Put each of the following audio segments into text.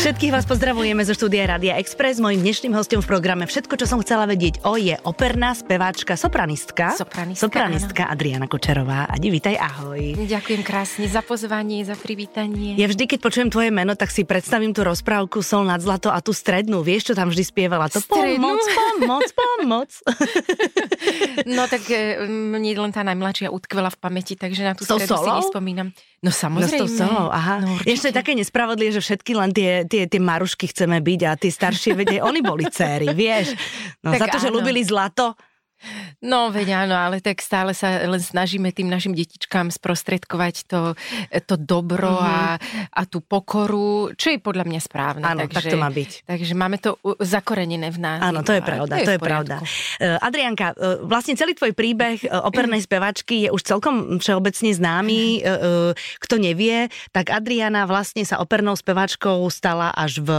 Všetkých vás pozdravujeme zo štúdia Radia Express. Mojím dnešným hostom v programe Všetko, čo som chcela vedieť o je operná speváčka, sopranistka. Sopranistka, Sopranistka Adriana Kočerová. Adi, vítaj, ahoj. Ďakujem krásne za pozvanie, za privítanie. Ja vždy, keď počujem tvoje meno, tak si predstavím tú rozprávku Sol nad zlato a tú strednú. Vieš, čo tam vždy spievala? To Strednú? pomoc, pomoc, pomoc. No tak e, mne len tá najmladšia utkvela v pamäti, takže na tú S tou stredu si nespomínam. No No samozrejme. tou solou, aha. No, Ešte určite. také nespravodlivé, že všetky len tie, tie, tie marušky chceme byť a tie staršie, vedia, oni boli céry, vieš. No Tak za to, že áno. ľúbili zlato, No veď áno, ale tak stále sa len snažíme tým našim detičkám sprostredkovať to, to dobro a, a tú pokoru, čo je podľa mňa správne. Áno, tak takže, to má byť. Takže máme to zakorenené v nás. Áno, to je pravda, to je, v pravda. poriadku. Uh, Adrianka, uh, vlastne celý tvoj príbeh uh, opernej spevačky je už celkom všeobecne známy. Kto nevie, tak Adriana vlastne sa opernou spevačkou stala až v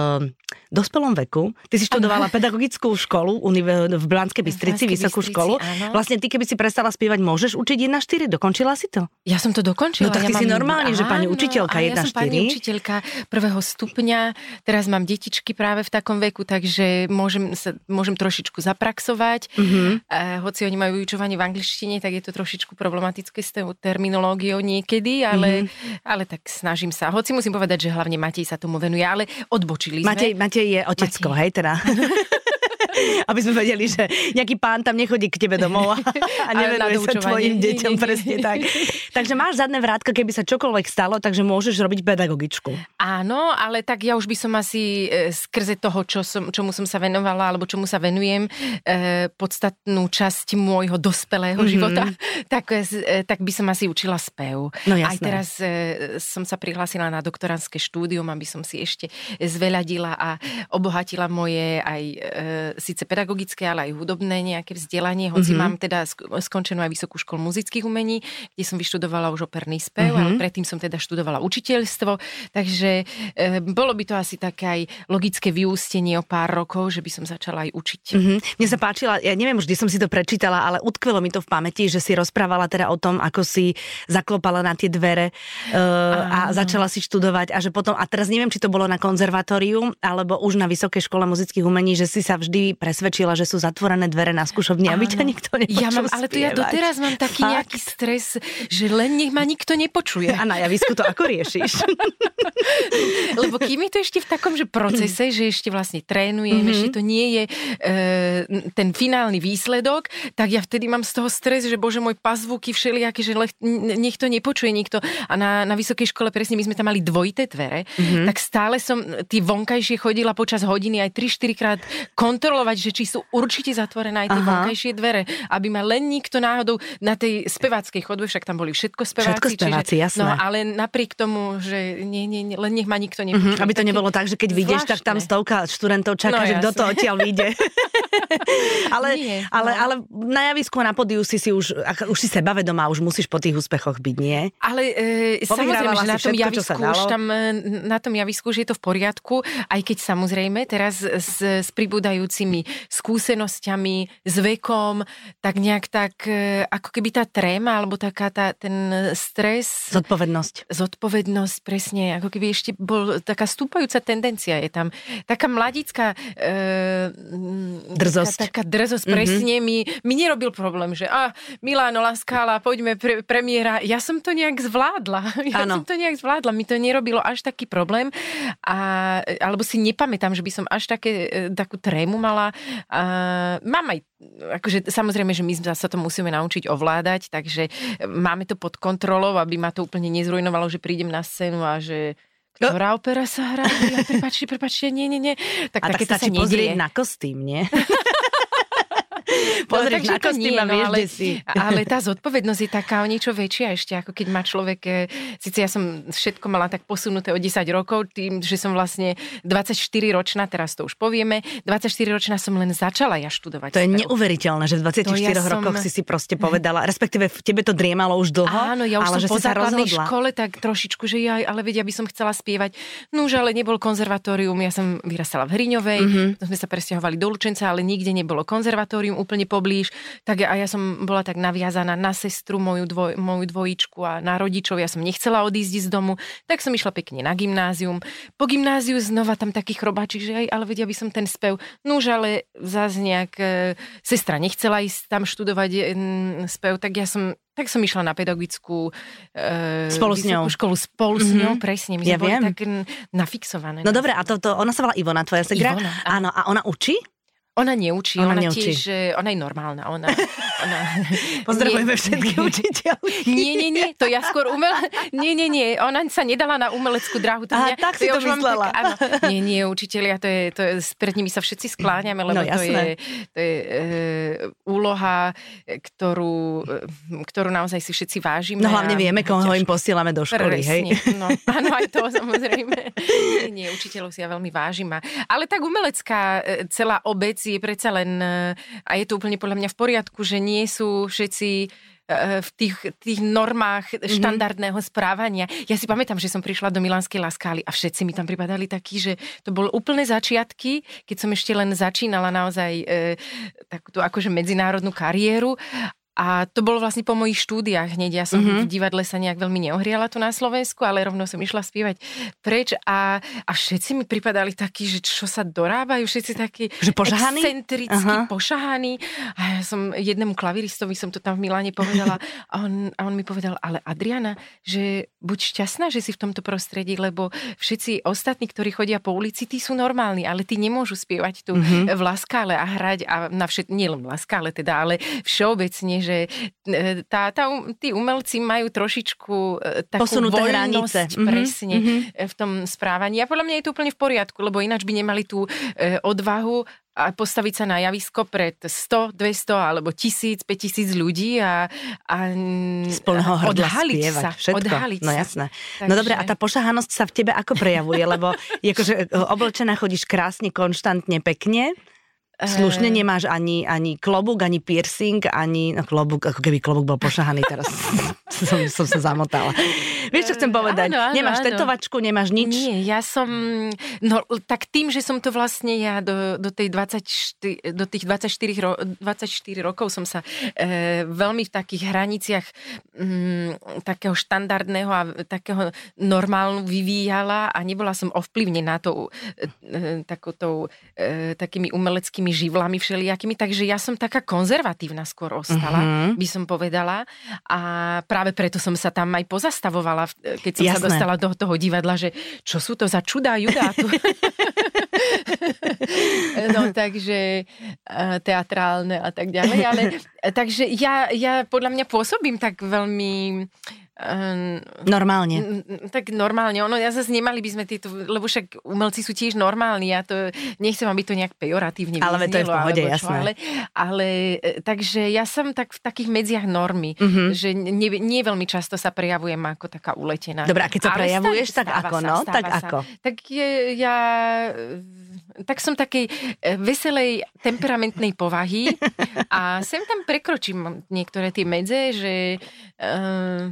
dospelom veku. Ty si študovala pedagogickú školu v Blánskej Bystrici, vysokú Bystrici, školu. áno. Vlastne ty, keby si prestala spievať, môžeš učiť 1-4? Dokončila si to? Ja som to dokončila. No tak ja ty si normálne, že pani učiteľka a Ja som 1-4. pani učiteľka prvého stupňa, teraz mám detičky práve v takom veku, takže môžem, sa, môžem trošičku zapraxovať. Mhm. Uh, hoci oni majú vyučovanie v angličtine, tak je to trošičku problematické s tou terminológiou niekedy, ale, Mhm. ale tak snažím sa. Hoci musím povedať, že hlavne Matej sa tomu venuje, ale odbočili sme. Matej, Matej je otecko, Matej. hej teda. Aby sme vedeli, že nejaký pán tam nechodí k tebe domov a, a nevenuje sa tvojim deťom, nie, nie. presne tak. Takže máš zadné vrátka, keby sa čokoľvek stalo, takže môžeš robiť pedagogičku. Áno, ale tak ja už by som asi e, skrze toho, čo som, čomu som sa venovala, alebo čomu sa venujem, e, podstatnú časť môjho dospelého Mhm. života, tak, e, tak by som asi učila spev. No Aj jasné. teraz e, som sa prihlásila na doktorantské štúdium, aby som si ešte zveľadila a obohatila moje aj síce pedagogické, ale aj hudobné nejaké vzdelanie, hoci Mhm. mám teda sk- skončenú aj Vysokú školu muzických umení, kde som vyštudovala už operný spev, Mhm. ale predtým som teda študovala učiteľstvo, takže e, bolo by to asi také aj logické vyústenie o pár rokov, že by som začala aj učiť. Mhm. Mne sa páčila, ja neviem, vždy som si to prečítala, ale utkvelo mi to v pamäti, že si rozprávala teda o tom, ako si zaklopala na tie dvere uh, a začala si študovať a že potom, a teraz neviem, či to bolo na konzervatóriu alebo už na Vysokej škole muzických umení, že si sa vždy presvedčila, že sú zatvorené dvere na skúšovni, aby ťa nikto nepočul Ja mám, ale to ja doteraz mám taký Fakt? nejaký stres, že len nech ma nikto nepočuje. A na javisku to ako riešiš? Lebo kým je to ešte v takom že procese, že ešte vlastne trénujem, Mhm. mm-hmm. ešte to nie je e, ten finálny výsledok, tak ja vtedy mám z toho stres, že bože môj pazvuky všelijaké, že lech, nech to nepočuje nikto. A na, na vysokej škole presne my sme tam mali dvojité dvere, Mhm. mm-hmm. tak stále som tí vonkajšie chodila počas hodiny aj 3-4 krát kontrolovať, že či sú určite zatvorené aj tie Aha. vonkajšie dvere, aby ma len nikto náhodou na tej speváckej chodbe, však tam boli všetko speváci. Všetko speváci, čiže, jasné. No ale napriek tomu, že nie, nie, nie, len nech ma nikto nepočuje. Mhm, aby to nebolo tak, že keď vyjdeš, tak tam stovka študentov čaká, No, že kto to odtiaľ vyjde. ale, Nie, ale, no. ale na javisku a na podiu si si už, už si sebavedomá, už musíš po tých úspechoch byť, nie? Ale e, samozrejme, že na tom, všetko, javisku, už tam, e, na tom javisku už je to v poriadku, aj keď samozrejme teraz s, s pribúdajúcimi skúsenosťami, s vekom, tak nejak tak, e, ako keby tá tréma, alebo taká tá, ten stres, Zodpovednosť. zodpovednosť, presne, ako keby ešte bol taká stúpajúca tendencia je tam. Taká mladická e, Drzosť. Taká, taká drzosť, mm-hmm. presne mi, mi nerobil problém, že a Miláno Laskála, poďme pre, premiéra. Ja som to nejak zvládla. Ja Áno. som to nejak zvládla. Mi to nerobilo až taký problém. A, alebo si nepamätám, že by som až také, e, takú trému mala. A, mám aj akože samozrejme, že my sa to musíme naučiť ovládať, takže máme to pod kontrolou, aby ma to úplne nezrujnovalo, že prídem na scénu a že ktorá opera sa hrá? Ja, prepačte, prepačte, nie, nie, nie. Tak, A tak stačí sa pozrieť nedieje. na kostým, nie? Pozrieš na to nie, a no, ale, si. ale tá zodpovednosť je taká o niečo väčšia ešte, ako keď má človek, e, síce ja som všetko mala tak posunuté o 10 rokov, tým, že som vlastne 24 ročná, teraz to už povieme, 24 ročná som len začala ja študovať. To je neuveriteľné, že v 24 To ja som- rokoch si si proste povedala, respektíve v tebe to driemalo už dlho, Áno, ja už ale som že po si sa rozhodla. škole tak trošičku, že ja, ale vedia, by som chcela spievať. No už ale nebol konzervatórium, ja som vyrastala v Hriňovej, Mhm. mm-hmm. sme sa presťahovali do Lučenca, ale nikde nebolo konzervatórium, úplne poblíž. Tak a ja som bola tak naviazaná na sestru, moju, dvoj, moju dvojičku a na rodičov. Ja som nechcela odísť z domu, tak som išla pekne na gymnázium. Po gymnáziu znova tam taký chrobáčik, že aj, ale vedia by som ten spev. Nuž, ale zase nejak e, sestra nechcela ísť tam študovať e, spev, tak ja som tak som išla na pedagogickú e, spolu s ňou. školu spolu mm-hmm. s ňou, presne. My ja viem. tak nafixované. No dobre, a to, to, ona sa volá Ivona, tvoja segra? Ivona, áno. A ona učí? Ona neučí, ona, ona neučí. tiež, ona je normálna. Ona, ona, Pozdravujeme všetky učiteľky. Nie, nie, nie, to ja skôr umel... Nie, nie, nie, ona sa nedala na umeleckú dráhu. To Aha, mňa, tak to si to myslela. Tak, áno, nie, nie, učiteľia, to je, to je, pred nimi sa všetci skláňame, lebo no, to je, to je e, úloha, ktorú, e, ktorú naozaj si všetci vážime. No hlavne vieme, koho im posielame do školy, Presne, hej? No, áno, aj to samozrejme. Nie, nie, učiteľov si ja veľmi vážim. Ale tak umelecká e, celá obec je predsa len, e, a je to úplne podľa mňa v poriadku, že nie sú všetci e, v tých, tých normách mm-hmm. štandardného správania. Ja si pamätám, že som prišla do Milánskej Laskály a všetci mi tam pripadali takí, že to bol úplné začiatky, keď som ešte len začínala naozaj e, takúto akože medzinárodnú kariéru a to bolo vlastne po mojich štúdiách hneď. Ja som mm-hmm. v divadle sa nejak veľmi neohriala tu na Slovensku, ale rovno som išla spievať preč a, a všetci mi pripadali takí, že čo sa dorábajú, všetci takí že pošahaní? excentrickí, Aha. pošahaní. A ja som jednému klaviristovi som to tam v Miláne povedala a on, a on mi povedal, ale Adriana, že buď šťastná, že si v tomto prostredí, lebo všetci ostatní, ktorí chodia po ulici, tí sú normálni, ale tí nemôžu spievať tu mm-hmm. v Laskále a hrať a na všet, nielen v Laskále teda, ale všeobecne že e, tá, tá, tí umelci majú trošičku e, takú Posunuté hranice. Mhm, presne mm-hmm. v tom správaní. A podľa mňa je to úplne v poriadku, lebo ináč by nemali tú odvahu a postaviť sa na javisko pred 100, 200 alebo 1000, 5000 ľudí a, a odhaliť spievať, sa. Všetko. Odhaliť no jasné. Takže... No dobre, a tá pošahanosť sa v tebe ako prejavuje? Lebo akože oblečená chodíš krásne, konštantne, pekne. Slušne eh. nemáš ani, ani klobúk, ani piercing, ani no, klobúk, ako keby klobúk bol pošahaný, teraz som, som sa zamotala. Vieš, čo chcem povedať? Áno, áno, nemáš áno. tetovačku, nemáš nič? Nie, ja som, no tak tým, že som to vlastne ja do, do, tej 24, do tých 24, ro, 24 rokov som sa e, veľmi v takých hraniciach m, mm, takého štandardného a takého normálnu vyvíjala a nebola som ovplyvnená tou, e, e, takoutou, e, takými umeleckými tými živlami všelijakými, takže ja som taká konzervatívna skôr ostala, uh-huh. by som povedala. A práve preto som sa tam aj pozastavovala, keď som Jasné. sa dostala do toho divadla, že čo sú to za čudá judátu. no takže teatrálne a tak ďalej, ale takže ja, ja podľa mňa pôsobím tak veľmi normálne. Tak normálne. Ono, ja zase nemali by sme tieto, lebo však umelci sú tiež normálni. Ja to nechcem, aby to nejak pejoratívne Ale to je v pohode, jasné. Čo, ale, ale, e, takže ja som tak v takých medziach normy, uh-huh. že nie, nie veľmi často sa prejavujem ako taká uletená. Dobre, a keď sa prejavuješ, stáva, tak ako, no? tak sa. ako? Tak je, ja tak som takej e, veselej, temperamentnej povahy a sem tam prekročím niektoré tie medze, že uh,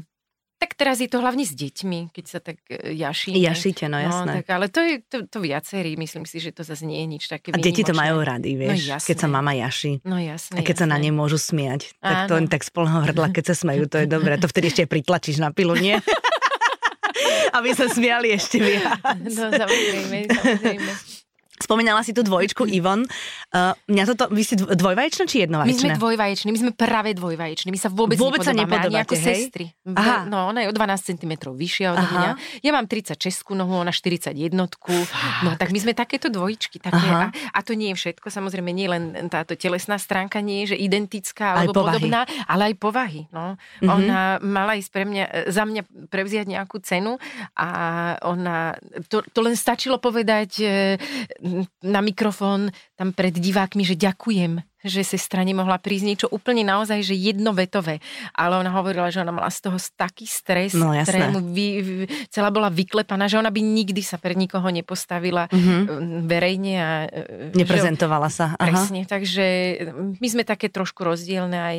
tak teraz je to hlavne s deťmi, keď sa tak e, jaší. Jašíte, no jasné. No, tak, ale to je to, to viacerí, myslím si, že to zase nie je nič také A deti to majú rady, no vieš, no, keď sa mama jaší. No jasné. A keď jasné. sa na ne môžu smiať. Tak to len tak z hrdla, keď sa smejú, to je dobré. To vtedy ešte pritlačíš na pilu, nie? Aby sa smiali ešte viac. No samozrejme, samozrejme. Spomínala si tu dvojičku Ivon. Uh, mňa toto, vy ste dvojvaječná či jednovaječná? My sme dvojvaječný, my sme práve dvojvaječný. My sa vôbec, vôbec nepodobáme, sa ako hej? sestry. Aha. No, ona je o 12 cm vyššia od Aha. mňa. Ja mám 36 nohu, ona 41. No, tak my sme takéto dvojičky. Také, a, a, to nie je všetko, samozrejme, nie len táto telesná stránka nie je, že identická alebo aj podobná, ale aj povahy. No. Mm-hmm. Ona mala ísť pre mňa, za mňa prevziať nejakú cenu a ona, to, to len stačilo povedať e, na mikrofón tam pred divákmi, že ďakujem, že sestra nemohla prísť niečo úplne naozaj, že jednovetové. Ale ona hovorila, že ona mala z toho taký stres, no, ktorému vy, celá bola vyklepaná, že ona by nikdy sa pred nikoho nepostavila mm-hmm. verejne. A, e, Neprezentovala že, sa. Aha. Presne, takže my sme také trošku rozdielne aj,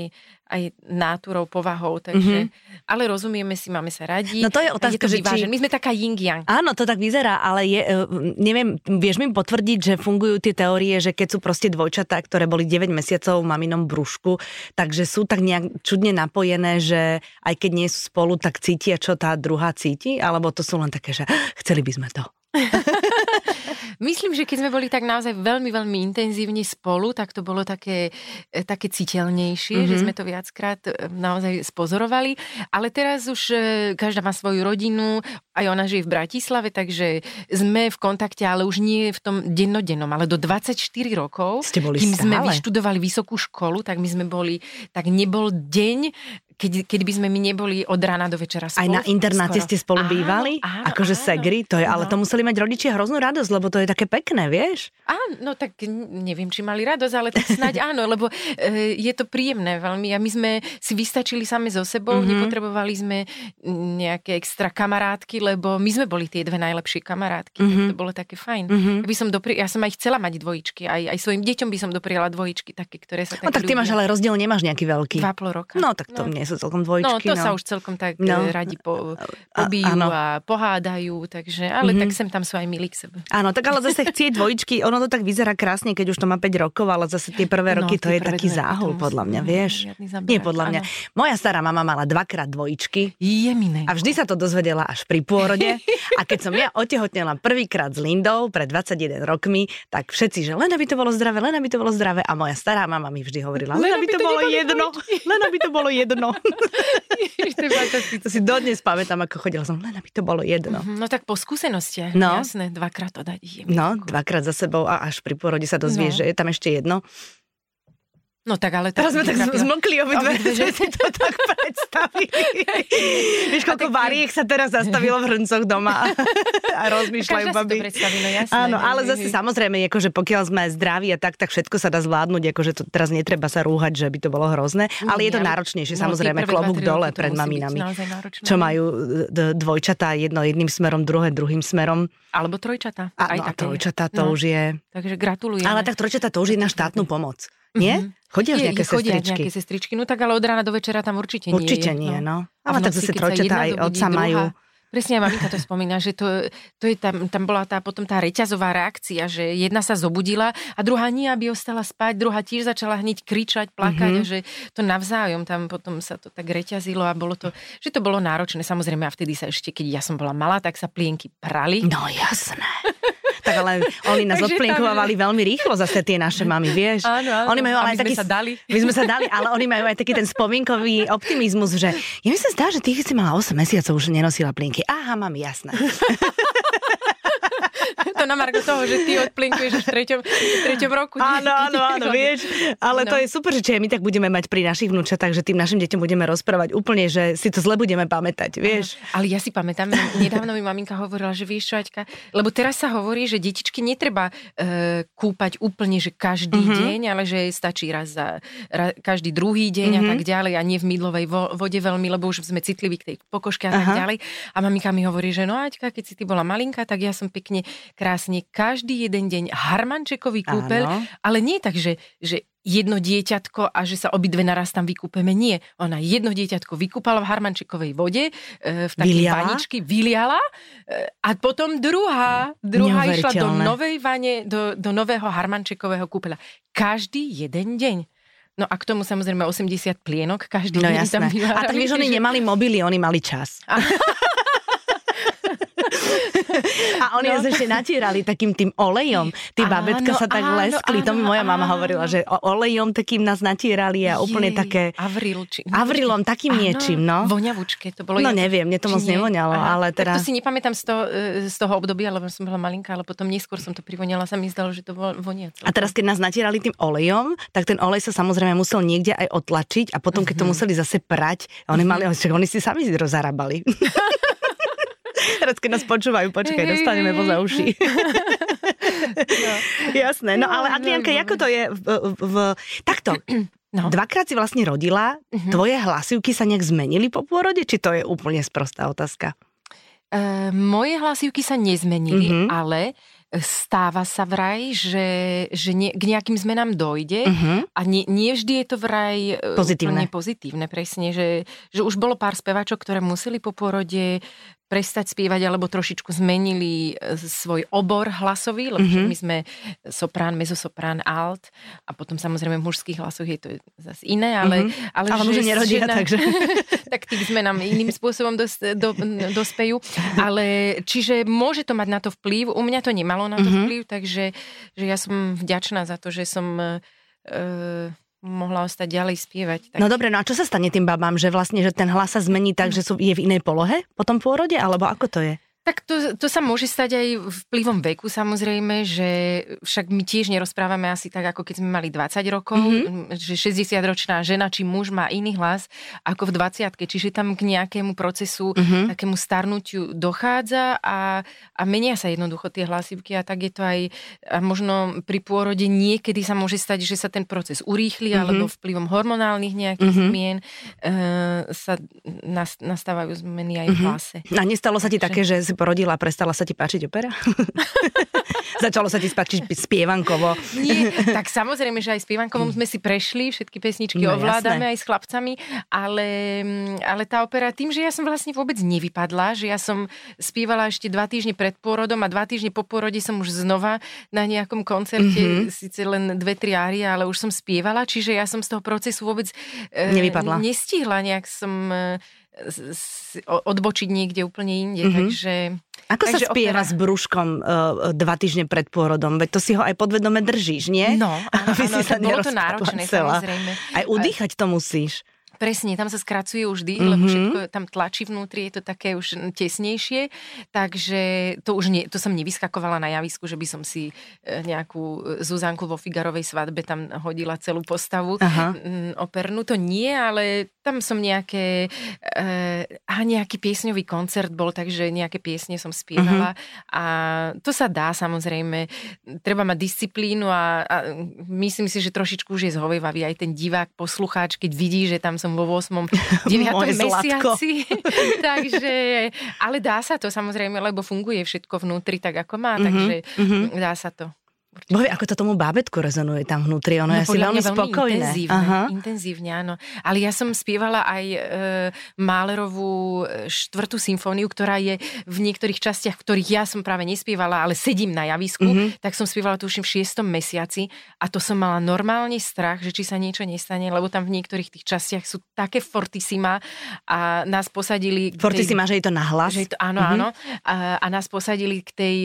aj náturou, povahou, takže, mm-hmm. ale rozumieme si, máme sa radi. No to je otázka, je to že či... My sme taká yin yang. Áno, to tak vyzerá, ale je, e, neviem, vieš mi potvrdiť, že fungujú tie teórie, že keď sú proste dvojčatá, ktoré boli 9 mesiacov v maminom brúšku, takže sú tak nejak čudne napojené, že aj keď nie sú spolu, tak cítia, čo tá druhá cíti, alebo to sú len také, že chceli by sme to. Myslím, že keď sme boli tak naozaj veľmi, veľmi intenzívne spolu, tak to bolo také, e, také citeľnejšie, mm-hmm. že mhm. sme to viackrát e, naozaj spozorovali. Ale teraz už e, každá má svoju rodinu, aj ona žije v Bratislave, takže sme v kontakte, ale už nie v tom dennodennom, ale do 24 rokov, Ste boli kým stále? sme vyštudovali vysokú školu, tak my sme boli, tak nebol deň, keď, keď by sme my neboli od rána do večera spolu. Aj na internáte skoro. ste spolu Áno, bývali? áno, akože áno. segri, to je, ale No. to museli mať rodičia hroznú radosť, lebo to je také pekné, vieš? Áno, no tak neviem, či mali radosť, ale tak snáď áno, lebo e, je to príjemné veľmi a my sme si vystačili sami so sebou, Mhm. mm-hmm. nepotrebovali sme nejaké extra kamarátky, lebo my sme boli tie dve najlepšie kamarátky, Mhm. mm-hmm. to bolo také fajn. Mhm. Mm-hmm. By som dopri- ja som aj chcela mať dvojičky, aj, aj svojim deťom by som dopriala dvojičky, také, ktoré sa tak No tak ty máš ale rozdiel, nemáš nejaký veľký. Dva pol roka. No tak to nie sú celkom No, dvojčky. to sa už celkom tak No. no. radi po, A- pobijú áno. a, pohádajú, takže, ale Mhm. mm-hmm. tak sem tam sú aj milí k sebe. Áno, tak ale zase chcieť dvojičky, ono to tak vyzerá krásne, keď už to má 5 rokov, ale zase tie prvé No, roky to tie je prvé taký záhul, podľa mňa, vieš? Nie podľa mňa. áno. Moja stará mama mala dvakrát dvojičky Jeminej. a vždy sa to dozvedela až pri pôrode. A keď som ja otehotnela prvýkrát s Lindou pred 21 rokmi, tak všetci, že len aby to bolo zdravé, len aby to bolo zdravé. A moja stará mama mi vždy hovorila, len, aby to, bolo neboli jedno, len aby to bolo jedno. To si dodnes pamätám, ako chodila som, len aby to bolo jedno. No tak po skúsenostiach, No. jasné, dvakrát to dať. No, dvakrát za sebou a až pri pôrode sa dozvieš, No. že je tam ešte jedno. No tak ale... Teraz sme tak zmlkli obidve, Obidve, že si to tak predstavili. Vieš, koľko variek sa teraz zastavilo v hrncoch doma a rozmýšľajú no jasné. Áno, hej, ale hej, zase samozrejme, akože pokiaľ sme zdraví a tak, tak všetko sa dá zvládnuť, akože to teraz netreba sa rúhať, že by to bolo hrozné, ale je to náročnejšie, no, samozrejme, klobúk dole pred maminami, čo majú d- dvojčatá, jedno jedným smerom, druhé druhým smerom. Alebo trojčatá. A, no, a trojčatá to No, už je... Takže gratulujem. Ale tak trojčatá to už je na štátnu pomoc. Nie? Mhm. Chodia Je- nejaké chodia sestričky. nejaké sestričky. No tak ale od rána do večera tam určite, Určite nie je. nie, no. A Ale tak zase trojčatá aj otca majú. Presne, maminka to spomína, že to, to je tam, tam bola tá, potom tá reťazová reakcia, že jedna sa zobudila a druhá nie, aby ostala spať, druhá tiež začala hneď kričať, plakať, Mhm. mm-hmm. že to navzájom tam potom sa to tak reťazilo a bolo to, že to bolo náročné. Samozrejme a vtedy sa ešte, keď ja som bola malá, tak sa plienky prali. No jasné. Tak ale oni nás odplienkovali veľmi rýchlo zase tie naše mamy, vieš. Áno, áno. Oni majú ale my aj taký... sa dali. My sme sa dali, ale oni majú aj taký ten spomienkový optimizmus, že ja mi sa zdá, že ty, si mala 8 mesiacov, už nenosila plienky. Aha, mám jasné. to na marko toho, že ty odplinkuješ v treťom, v treťom roku. Áno, áno, áno, vieš. Ale to No. je super, že my tak budeme mať pri našich vnúčatách, že tým našim deťom budeme rozprávať úplne, že si to zle budeme pamätať, vieš. Ale ja si pamätám, nedávno mi maminka hovorila, že vieš čo, Aťka, lebo teraz sa hovorí, že detičky netreba e, kúpať úplne, že každý Mhm. mm-hmm. deň, ale že stačí raz za ra, každý druhý deň mm-hmm. a Mhm. tak ďalej a nie v mydlovej vo, vode veľmi, lebo už sme citliví k tej pokožke a tak Aha. ďalej. A maminka mi hovorí, že no Aťka, keď si ty bola malinka, tak ja som pekne, krásne každý jeden deň harmančekový kúpeľ, Áno. ale nie tak, že, že jedno dieťatko a že sa obidve naraz tam vykúpeme. Nie. Ona jedno dieťatko vykúpala v harmančikovej vode, e, v takej Vyliala? vaničky, vyliala e, a potom druhá, druhá išla do novej vane, do, do nového harmančikového kúpeľa. Každý jeden deň. No a k tomu samozrejme 80 plienok každý No deň tam jasné. A tak vyvárali, vieš, oni že- nemali mobily, oni mali čas. A oni No. ešte natierali takým tým olejom. Tí Áno, babetka sa tak áno, leskli. To mi áno, moja mama áno. hovorila, že olejom takým nás natierali a úplne Jej, také... Avril, či... Avrilom, takým Áno, niečím, no. Voňavučké to bolo. No neviem, mne to moc nie? nevoňalo, Aha, ale tak teda... to si nepamätám z toho, e, z toho obdobia, lebo som bola malinká, ale potom neskôr som to privoňala, sa mi zdalo, že to vo- vonia. A teraz, keď nás natierali tým olejom, tak ten olej sa samozrejme musel niekde aj otlačiť a potom, keď to Mhm. museli zase prať, oni mali, však oni si sami zarábali. Teraz, keď nás počúvajú, počkaj, dostaneme poza uši. Jasné, no No, ale Adrianka, ako to je v, v, takto, No. dvakrát si vlastne rodila, Mhm. tvoje hlasivky sa nejak zmenili po pôrode, či to je úplne sprostá otázka? E, moje hlasivky sa nezmenili, Mhm. ale stáva sa vraj, že, že nie, k nejakým zmenám dojde uh-huh. a nie, nie vždy je to vraj e, pozitívne. pozitívne, presne, že, že už bolo pár speváčok, ktoré museli po porode prestať spievať alebo trošičku zmenili e, svoj obor hlasový, lebo mm-hmm. my sme soprán, mezosoprán, alt a potom samozrejme v mužských hlasoch je to zase iné, ale... Mm-hmm. Ale, ale že nerodia, žena, takže... tak tým sme nám iným spôsobom dos, do, dospejú. Ale čiže môže to mať na to vplyv. U mňa to nemalo na to mm-hmm. vplyv, takže že ja som vďačná za to, že som... Uh, mohla ostať ďalej spievať. Tak... No dobre, no a čo sa stane tým babám, že vlastne, že ten hlas sa zmení tak, že sú, je v inej polohe po tom pôrode, alebo ako to je? Tak to, to sa môže stať aj vplyvom veku samozrejme, že však my tiež nerozprávame asi tak, ako keď sme mali 20 rokov, mm-hmm. že 60-ročná žena či muž má iný hlas ako v 20 čiže tam k nejakému procesu, mm-hmm. takému starnutiu dochádza a, a menia sa jednoducho tie hlasivky a tak je to aj a možno pri pôrode niekedy sa môže stať, že sa ten proces urýchli mm-hmm. alebo vplyvom hormonálnych nejakých mm-hmm. zmien e, sa nastávajú zmeny aj v mhm. hlase. Mm-hmm. A nestalo sa ti také, že si porodila prestala sa ti páčiť opera? Začalo sa ti páčiť spievankovo. Nie, tak samozrejme, že aj spievankovom sme si prešli, všetky pesničky no, ovládame jasné. aj s chlapcami, ale, ale tá opera, tým, že ja som vlastne vôbec nevypadla, že ja som spievala ešte dva týždne pred pôrodom a dva týždne po pôrode som už znova na nejakom koncerte, mm-hmm. síce len dve, tri árie, ale už som spievala, čiže ja som z toho procesu vôbec e, Nevypadla. nestihla, nejak som e, odbočiť niekde úplne inde. Mm-hmm. Takže, Ako takže sa spieva opera... s brúškom uh, dva týždne pred pôrodom? Veď to si ho aj podvedome držíš, nie? No, áno, áno, to bolo to náročné, celá. samozrejme. Aj udýchať to musíš. Presne, tam sa skracuje už dých, mm-hmm. lebo mhm. všetko tam tlačí vnútri, je to také už tesnejšie, takže to už nie, to som nevyskakovala na javisku, že by som si e, nejakú e, Zuzanku vo Figarovej svadbe tam hodila celú postavu Aha. opernú, to nie, ale tam som nejaké, e, a nejaký piesňový koncert bol, takže nejaké piesne som spievala mm-hmm. a to sa dá samozrejme, treba mať disciplínu a, a myslím si, že trošičku už je zhovievavý aj ten divák, poslucháč, keď vidí, že tam som vo 8. 9. mesiaci. takže, ale dá sa to samozrejme, lebo funguje všetko vnútri tak, ako má, mm-hmm. takže mm-hmm. dá sa to. Bože, ako to tomu bábetku rezonuje tam vnútri, ono no, je asi veľmi spokojné. Intenzívne, Aha. intenzívne, áno. Ale ja som spievala aj e, Málerovú e, štvrtú symfóniu, ktorá je v niektorých častiach, v ktorých ja som práve nespievala, ale sedím na javisku, mm-hmm. tak som spievala tuším v šiestom mesiaci a to som mala normálne strach, že či sa niečo nestane, lebo tam v niektorých tých častiach sú také fortissima a nás posadili... Fortissima, tej, že je to nahlas? Že je to, áno, mm-hmm. áno. A, a nás posadili k tej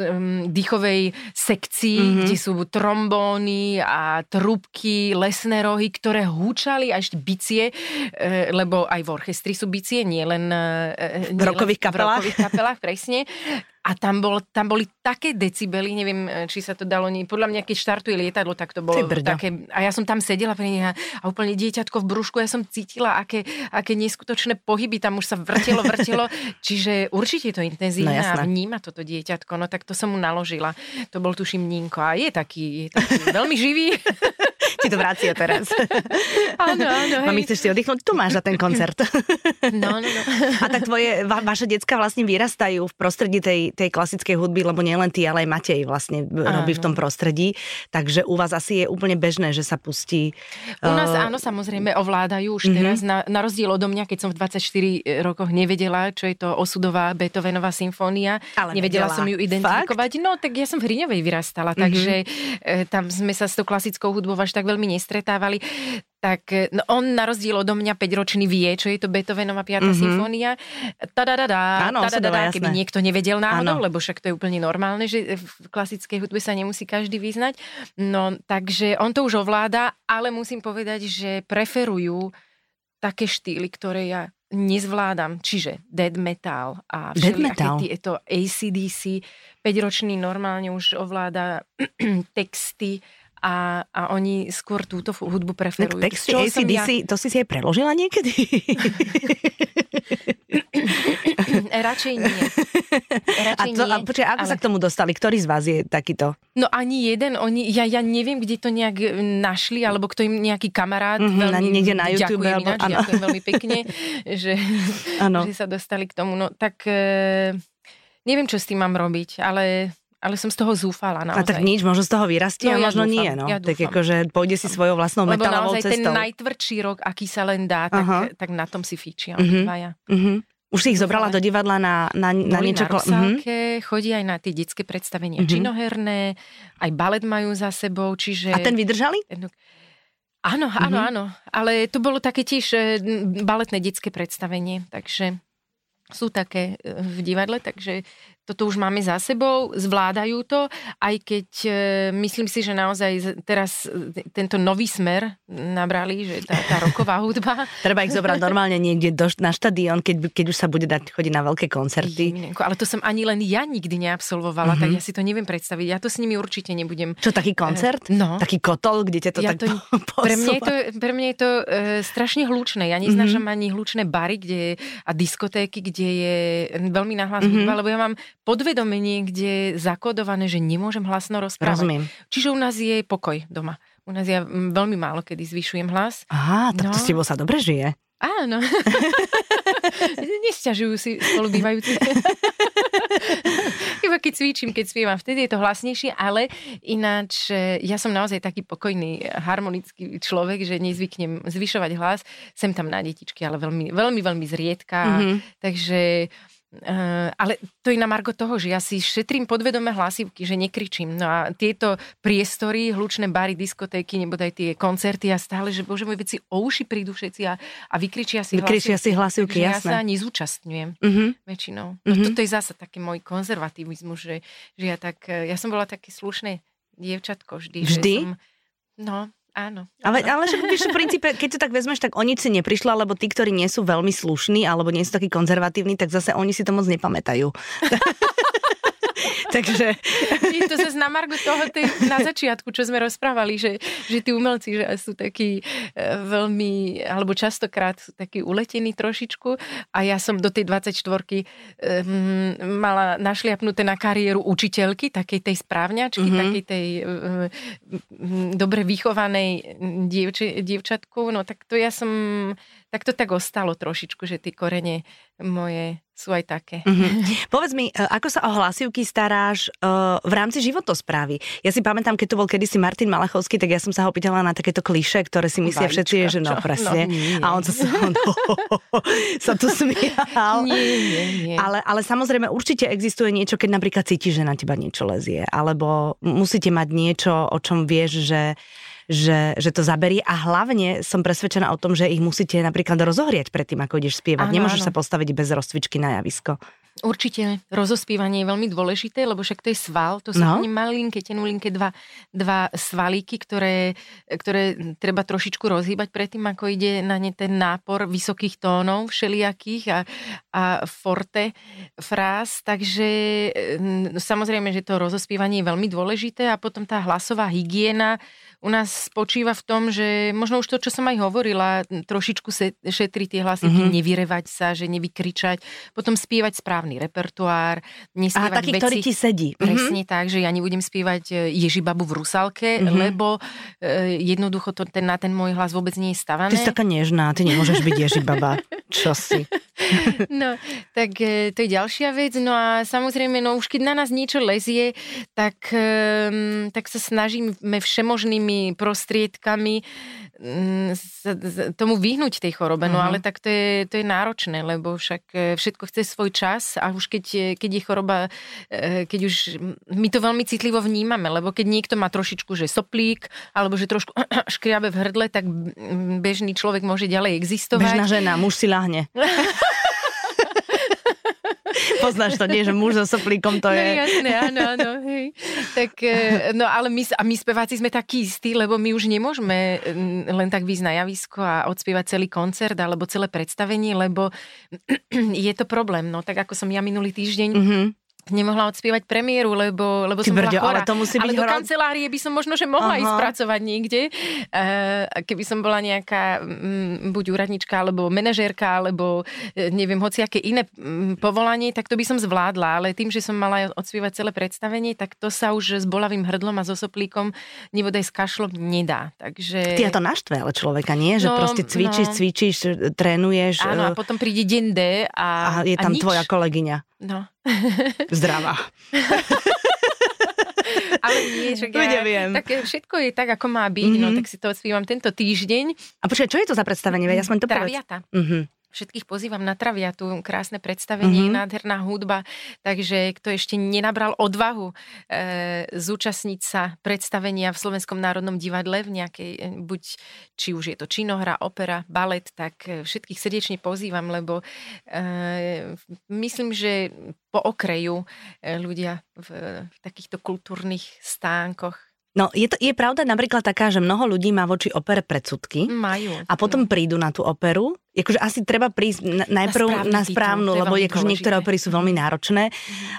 um, dýchovej sekcii sekcií, mm-hmm. kde sú trombóny a trúbky, lesné rohy, ktoré húčali a ešte bicie, e, lebo aj v orchestri sú bicie, nie len, e, v rokových kapelách. V rokových kapelách, presne. A tam, bol, tam boli také decibely, neviem, e, či sa to dalo, nie, podľa mňa, keď štartuje lietadlo, tak to bolo také, a ja som tam sedela pre nich a, a úplne dieťatko v brúšku, ja som cítila, aké, aké neskutočné pohyby, tam už sa vrtelo, vrtelo, čiže určite to intenzívne no, a vníma toto dieťatko, no tak to som mu naložila. To bol tuším Ninko a je taký, je taký veľmi živý. Ti to vracia teraz. Áno, áno. Mami, chceš si oddychnúť? Tu máš za ten koncert. No, no, no. A tak tvoje, va, vaše decka vlastne vyrastajú v prostredí tej, tej klasickej hudby, lebo nielen ty, ale aj Matej vlastne áno. robí v tom prostredí. Takže u vás asi je úplne bežné, že sa pustí. U nás uh... áno, samozrejme, ovládajú už mm-hmm. teraz. Na, na rozdiel odo mňa, keď som v 24 rokoch nevedela, čo je to osudová Beethovenová symfónia. Ale nevedela, som ju identifikovať. Fakt? No, tak ja som v Hriňovej vyrastala, mm-hmm. takže e, tam sme sa s tou klasickou hudbou až tak veľmi nestretávali, tak eh, no, on na rozdiel odo mňa 5-ročný vie, čo je to Beethovenova 5. Mm-hmm. symfónia. Tadadadá, tadadadá, keby niekto nevedel náhodou, lebo však to je úplne normálne, že v klasickej hudbe sa nemusí každý vyznať. No, takže on to už ovláda, ale musím povedať, že preferujú také štýly, ktoré ja nezvládam, čiže dead metal a všelijaké tieto ACDC, 5-ročný normálne už ovláda texty a, a oni skôr túto hudbu preferujú. Tak texty ACDC, ja... to si si aj preložila niekedy? Radšej nie. Radšej a, to, nie, a počkaj, ako ale... sa k tomu dostali? Ktorý z vás je takýto? No ani jeden, oni, ja, ja neviem, kde to nejak e, našli, alebo kto im nejaký kamarát. Mm-hmm, veľmi, niekde na YouTube. Ďakujem alebo, ináč, ďakujem veľmi pekne, že, že sa dostali k tomu. No tak e, neviem, čo s tým mám robiť, ale ale som z toho zúfala naozaj. A tak nič, možno z toho vyrastie No, a ja možno dúfam, nie, no. ja tak dúfam. akože pôjde si svojou vlastnou Lebo metalovou naozaj ten najtvrdší rok, aký sa len dá, tak, Aha. tak na tom si fičia Mhm. mm-hmm. dvaja. Mhm. Už si ich zobrala do divadla na, na, na niečo... na Mhm. Rusálke, chodí aj na tie detské predstavenia Mhm. činoherné, aj balet majú za sebou, čiže... A ten vydržali? Jedno- Áno, áno, Mhm. áno. Ale to bolo také tiež e, m, baletné detské predstavenie, takže sú také e, v divadle, takže toto už máme za sebou, zvládajú to, aj keď e, myslím si, že naozaj teraz e, tento nový smer nabrali, že tá, tá roková hudba. Treba ich zobrať normálne niekde do, na štadión, keď, keď už sa bude dať chodiť na veľké koncerty. Jeminenko, Ale to som ani len ja nikdy neabsolvovala, Mhm. tak ja si to neviem predstaviť. Ja to s nimi určite nebudem. Čo, taký koncert? No. Taký kotol, kde ťa to Ja tak to- po- Pre mňa je to, posúva? pre mňa je to e, strašne hlučné. Ja neznášam mm-hmm. ani hlučné bary kde, a diskotéky, kde je veľmi nahlas Mhm. mm-hmm. lebo ja mám podvedome niekde zakodované, že nemôžem hlasno rozprávať. Rozumiem. Čiže u nás je pokoj doma. U nás ja veľmi málo kedy zvyšujem hlas. Aha, tak to No. s tebou sa dobre žije. Áno. Nesťažujú si spolubývajúci. Iba keď cvičím, keď spievam, vtedy je to hlasnejšie, ale ináč e, ja som naozaj taký pokojný, harmonický človek, že nezvyknem zvyšovať hlas. Sem tam na detičky, ale veľmi, veľmi, veľmi zriedka. Mhm. Takže Uh, ale to je na margo toho, že ja si šetrím podvedome hlasivky, že nekričím. No a tieto priestory, hlučné bary, diskotéky, nebo aj tie koncerty a stále, že bože môj, veci o uši prídu všetci a, a vykričia si Vykričia si hlasivky, Takže ja jasné. sa nezúčastňujem Mhm. väčšinou. No Mhm. toto je zasa taký môj konzervativizmus, že, že ja tak, ja som bola také slušné dievčatko vždy. Vždy? Že som, no, áno. Ale, ale víš, v princípe, keď to tak vezmeš, tak o nič si neprišla, lebo tí, ktorí nie sú veľmi slušní alebo nie sú takí konzervatívni, tak zase oni si to moc nepamätajú. Takže to zase na margo toho tej, na začiatku, čo sme rozprávali, že, že tí umelci že sú takí e, veľmi, alebo častokrát sú takí uletení trošičku a ja som do tej 24 um, mala našliapnuté na kariéru učiteľky, takej tej správňačky, Mhm. mm-hmm. takej tej um, dobre vychovanej dievči, dievčatku, no tak to ja som, tak to tak ostalo trošičku, že tie korene moje sú aj také. Mhm. Povedz mi, e, ako sa o hlasivky staráš e, v rámci životosprávy? Ja si pamätám, keď tu bol kedysi Martin Malachovský, tak ja som sa ho pýtala na takéto kliše, ktoré si myslia Vajíčka, všetci, že no presne. No, nie. a on sa, no, sa tu smial. Nie, nie, nie. Ale, ale samozrejme určite existuje niečo, keď napríklad cítiš, že na teba niečo lezie, alebo musíte mať niečo, o čom vieš, že, že, že to zaberie a hlavne som presvedčená o tom, že ich musíte napríklad rozohriať predtým, ako ideš spievať. Áno, Nemôžeš áno. sa postaviť bez rozcvičky na javisko. Určite rozospívanie je veľmi dôležité, lebo však to je sval, to sú No. no. malinké, tenulinké dva, dva svalíky, ktoré, ktoré treba trošičku rozhýbať predtým, ako ide na ne ten nápor vysokých tónov všelijakých a, a forte fráz, takže mm, samozrejme, že to rozospívanie je veľmi dôležité a potom tá hlasová hygiena u nás spočíva v tom, že možno už to, čo som aj hovorila, trošičku se, šetriť tie hlasy, Mhm. mm-hmm. nevyrevať sa, že nevykričať, potom spievať správny repertoár, A nespievať taký, veci... ktorý ti sedí. Mhm. Presne tak, že ja nebudem spievať e, Ježibabu v Rusalke, Mhm. mm-hmm. lebo e, jednoducho to, ten, na ten môj hlas vôbec nie je stavané. Ty si taká nežná, ty nemôžeš byť ježibaba. Čo si? No, tak e, to je ďalšia vec. No a samozrejme, no už keď na nás niečo lezie, tak, um, tak sa snažíme všemožnými prostriedkami z- tomu vyhnúť tej chorobe. No Mhm. ale tak to je, to je náročné, lebo však e, všetko chce svoj čas a už keď, je- keď je choroba, e, keď už my to veľmi citlivo vnímame, lebo keď niekto má trošičku, že soplík, alebo že trošku škriabe v hrdle, tak mm, bežný človek môže ďalej existovať. Bežná žena, muž si ľahne. Poznáš to, nie, že muž so soplíkom to No je... jasné, áno, áno. Hej. Tak, e, no ale my, a my speváci sme takí istí, lebo my už nemôžeme mm, len tak výjsť na javisko a odspievať celý koncert alebo celé predstavenie, lebo je to problém. No tak ako som ja minulý týždeň Mhm. Nemohla odspievať premiéru, lebo, lebo Ty som bola brďo, chorá. ale to musí ale byť do hro- kancelárie by som možno, že mohla Aha. ísť pracovať niekde. Uh, keby som bola nejaká mm, buď úradnička, alebo manažérka, alebo eh, neviem, hociaké iné mm, povolanie, tak to by som zvládla. Ale tým, že som mala odspievať celé predstavenie, tak to sa už s bolavým hrdlom a so soplíkom nebodaj s kašlom nedá. Takže... Ty a to naštve ale človeka, nie? Že No, proste cvičíš, no. cvičíš, trénuješ Áno, a e, potom príde deň D a, a je tam nič. tvoja kolegyňa. No. Zdravá. Ale nie, že ja, neviem. tak všetko je tak, ako má byť, mm-hmm. no tak si to spívam tento týždeň. A počkaj, čo je to za predstavenie? Veď aspoň to. Traviata. Mhm. Všetkých pozývam na Traviatu, krásne predstavenie, Mhm. mm-hmm. nádherná hudba, takže kto ešte nenabral odvahu e, zúčastniť sa predstavenia v Slovenskom národnom divadle v nejakej, e, buď či už je to činohra, opera, balet, tak e, všetkých srdečne pozývam, lebo e, myslím, že po okraju ľudia v, v takýchto kultúrnych stánkoch No, je, to, je pravda napríklad taká, že mnoho ľudí má voči opere predsudky majú. a potom prídu na tú operu. Akože asi treba prísť na, najprv správny na správnu, je lebo akože niektoré opery sú veľmi náročné.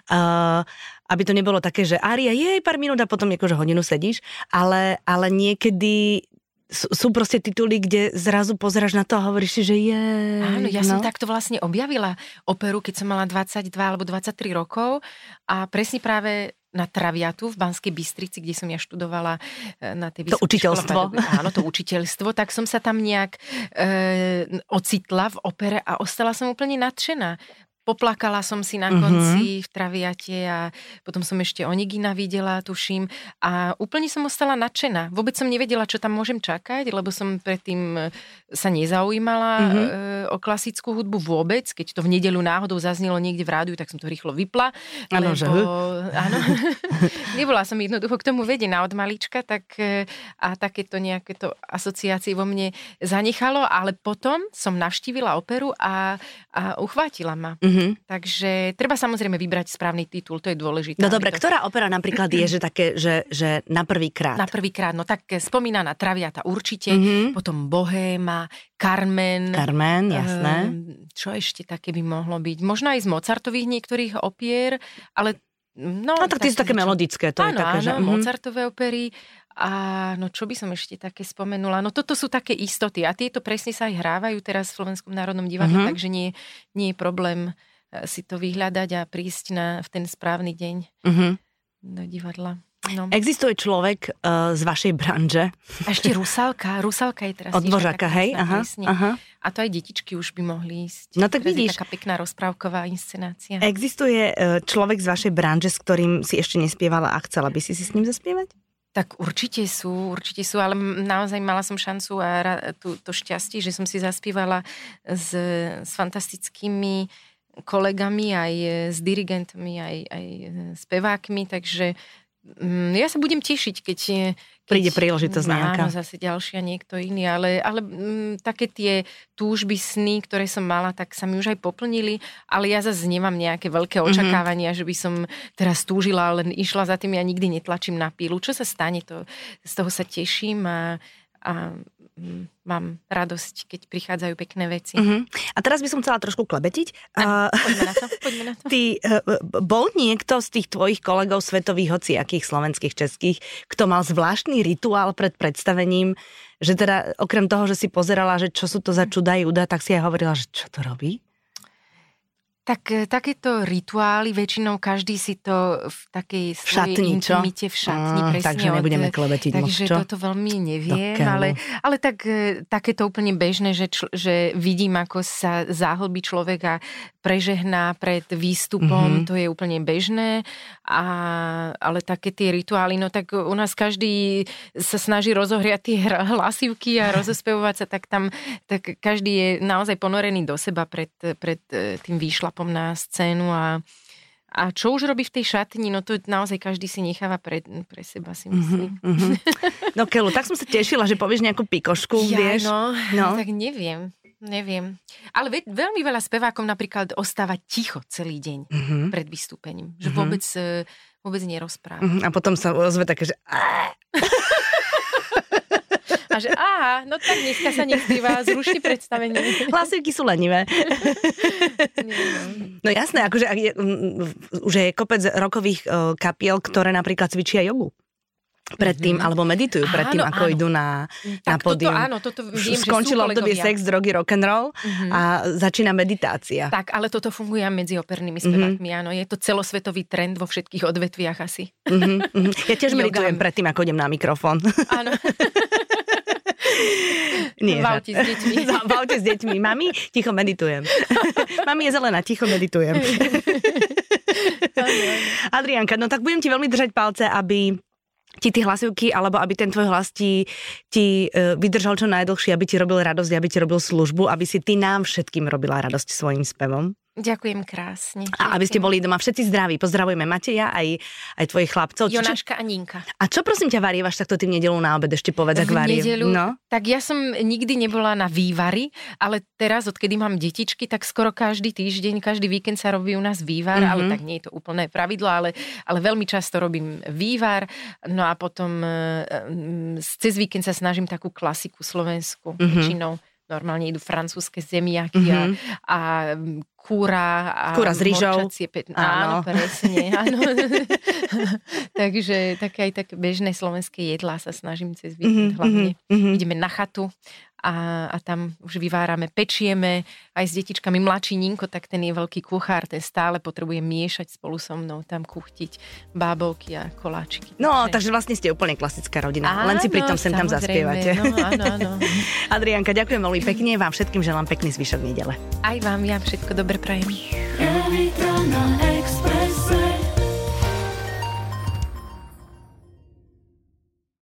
Uh, aby to nebolo také, že Aria, jej pár minút a potom akože hodinu sedíš, ale, ale niekedy sú, proste tituly, kde zrazu pozeráš na to a hovoríš si, že je... Áno, ja no. som takto vlastne objavila operu, keď som mala 22 alebo 23 rokov a presne práve na Traviatu v Banskej Bystrici, kde som ja študovala e, na tej To učiteľstvo. škole Áno, to učiteľstvo, tak som sa tam nejak e, ocitla v opere a ostala som úplne nadšená. Poplakala som si na Mhm. konci v Traviate a potom som ešte Onigina videla, tuším. A úplne som ostala nadšená. Vôbec som nevedela, čo tam môžem čakať, lebo som predtým e, sa nezaujímala Mhm. mm-hmm. e, o klasickú hudbu vôbec. Keď to v nedelu náhodou zaznelo niekde v rádiu, tak som to rýchlo vypla. Áno, že hu. Áno. Nebola som jednoducho k tomu vedená od malička, tak e, a takéto nejaké to asociácie vo mne zanechalo, ale potom som navštívila operu a, a uchvátila ma. Mhm. Takže treba samozrejme vybrať správny titul, to je dôležité. No dobre, to... ktorá opera napríklad je, že také, že, že na prvý krát? Na prvýkrát, no tak e, spomínaná Traviata určite, Mhm. potom Bohéma, Carmen. Carmen, jasné. Ehm, čo ešte také by mohlo byť? Možno aj z Mozartových niektorých opier, ale no... No tak tie sú také niečo- melodické, to je áno, také, že... áno, mhm. Mozartové opery. A no čo by som ešte také spomenula? No toto sú také istoty a tieto presne sa aj hrávajú teraz v Slovenskom národnom divadle, Mhm. takže nie, nie je problém si to vyhľadať a prísť na, v ten správny deň Mhm. do divadla. No. Existuje človek uh, z vašej branže, A ešte Rusalka. Rusalka je teraz od taká hej? Aha, aha. A to aj detičky už by mohli ísť. No tak Teraz vidíš. Je taká pekná rozprávková inscenácia. Existuje uh, človek z vašej branže, s ktorým si ešte nespievala a chcela by si si s ním zaspievať? Tak určite sú, určite sú, ale naozaj mala som šancu a ra- tú, to šťastie, že som si zaspievala s, s fantastickými kolegami, aj e, s dirigentmi, aj, aj e, spevákmi, takže mm, ja sa budem tešiť, keď, e, keď Príde príležitosť nejaká. Áno, zase ďalšia niekto iný, ale, ale mm, také tie túžby, sny, ktoré som mala, tak sa mi už aj poplnili, ale ja zase nemám nejaké veľké očakávania, že by som teraz túžila, len išla za tým, ja nikdy netlačím na pílu. Čo sa stane, to, z toho sa teším a, a mám radosť, keď prichádzajú pekné veci. Uh-huh. A teraz by som chcela trošku klebetiť. Uh, Poďme na to, poďme na to. ty, uh, bol niekto z tých tvojich kolegov svetových, hociakých slovenských, českých, kto mal zvláštny rituál pred predstavením, že teda okrem toho, že si pozerala, že čo sú to za čudá júda, tak si aj hovorila, že čo to robí? Tak e, takéto rituály, väčšinou každý si to v takej svojej šatni, čo? intimite v šatni, Mm, takže nebudeme klebetiť moc, Takže čo? toto veľmi neviem, ale, ale tak e, takéto úplne bežné, že, čl- že vidím, ako sa záhlbí človek a prežehná pred výstupom, Mhm. to je úplne bežné, a, ale také tie rituály, no tak u nás každý sa snaží rozohriať tie hlasivky a rozospevovať sa, tak tam tak každý je naozaj ponorený do seba pred, pred e, tým výšlapom na scénu a a čo už robí v tej šatni, no to naozaj každý si necháva pre, pre seba, si myslím. Uh-huh, uh-huh. No Kelu, tak som sa tešila, že povieš nejakú pikošku, vieš? no, No. no, tak neviem. Neviem. Ale ve, veľmi veľa spevákom napríklad ostáva ticho celý deň Uh-huh. pred vystúpením. Že Mhm. vôbec, e, vôbec nerozpráva. Uh-huh. A potom sa ozve také, že... A že aha, no tak dneska sa neskrýva, zrušte predstavenie. Hlasivky sú lenivé. No. Jasné, akože ak je, mm, už je kopec rokových uh, kapiel, ktoré napríklad cvičia jogu. Predtým, Mhm. alebo meditujú predtým, Áno, ako áno. idú na, na Tak toto pódium. áno, toto viem, Skončilo obdobie sex, drogy, rock'n'roll Mhm. a začína meditácia. Tak, ale toto funguje aj medzi opernými spevákmi, áno. Je to celosvetový trend vo všetkých odvetviach asi. Mhm, mhm. Ja tiež meditujem predtým, ako idem na mikrofón. Áno. Nie, v aute s deťmi. v aute s deťmi. Mami, ticho meditujem. Mami je zelená, ticho meditujem. Adrianka, no tak budem ti veľmi držať palce, aby ti tie hlasivky, alebo aby ten tvoj hlas ti, ti uh, vydržal čo najdlhšie, aby ti robil radosť, aby ti robil službu, aby si ty nám všetkým robila radosť svojim spevom. Ďakujem krásne. A aby ste boli doma všetci zdraví. Pozdravujeme Mateja aj, aj tvojich chlapcov. Jonáška a Ninka. A čo prosím ťa varievaš takto ty v nedelu na obed? Ešte povedz, ak varie. No? Tak ja som nikdy nebola na vývary, ale teraz, odkedy mám detičky, tak skoro každý týždeň, každý víkend sa robí u nás vývar, mm-hmm. ale tak nie je to úplné pravidlo, ale, ale veľmi často robím vývar. No a potom e, cez víkend sa snažím takú klasiku slovensku mm-hmm. väčšinou normálne idú francúzske zemiaky mm-hmm. a, a kúra a kúra s rýžou. Áno. áno, presne. Áno. Takže také aj také bežné slovenské jedlá sa snažím cez víkend mm-hmm, hlavne. Mm-hmm. Ideme na chatu a, a tam už vyvárame, pečieme aj s detičkami. Mladší Ninko, tak ten je veľký kuchár, ten stále potrebuje miešať spolu so mnou, tam kuchtiť bábovky a koláčiky. No, takže, takže vlastne ste úplne klasická rodina, áno, len si pri tom sem tam zaspievate. No, áno, áno. Adrianka, ďakujem veľmi pekne, vám všetkým želám pekný zvyšok nedele. Aj vám, ja všetko dobre prajem.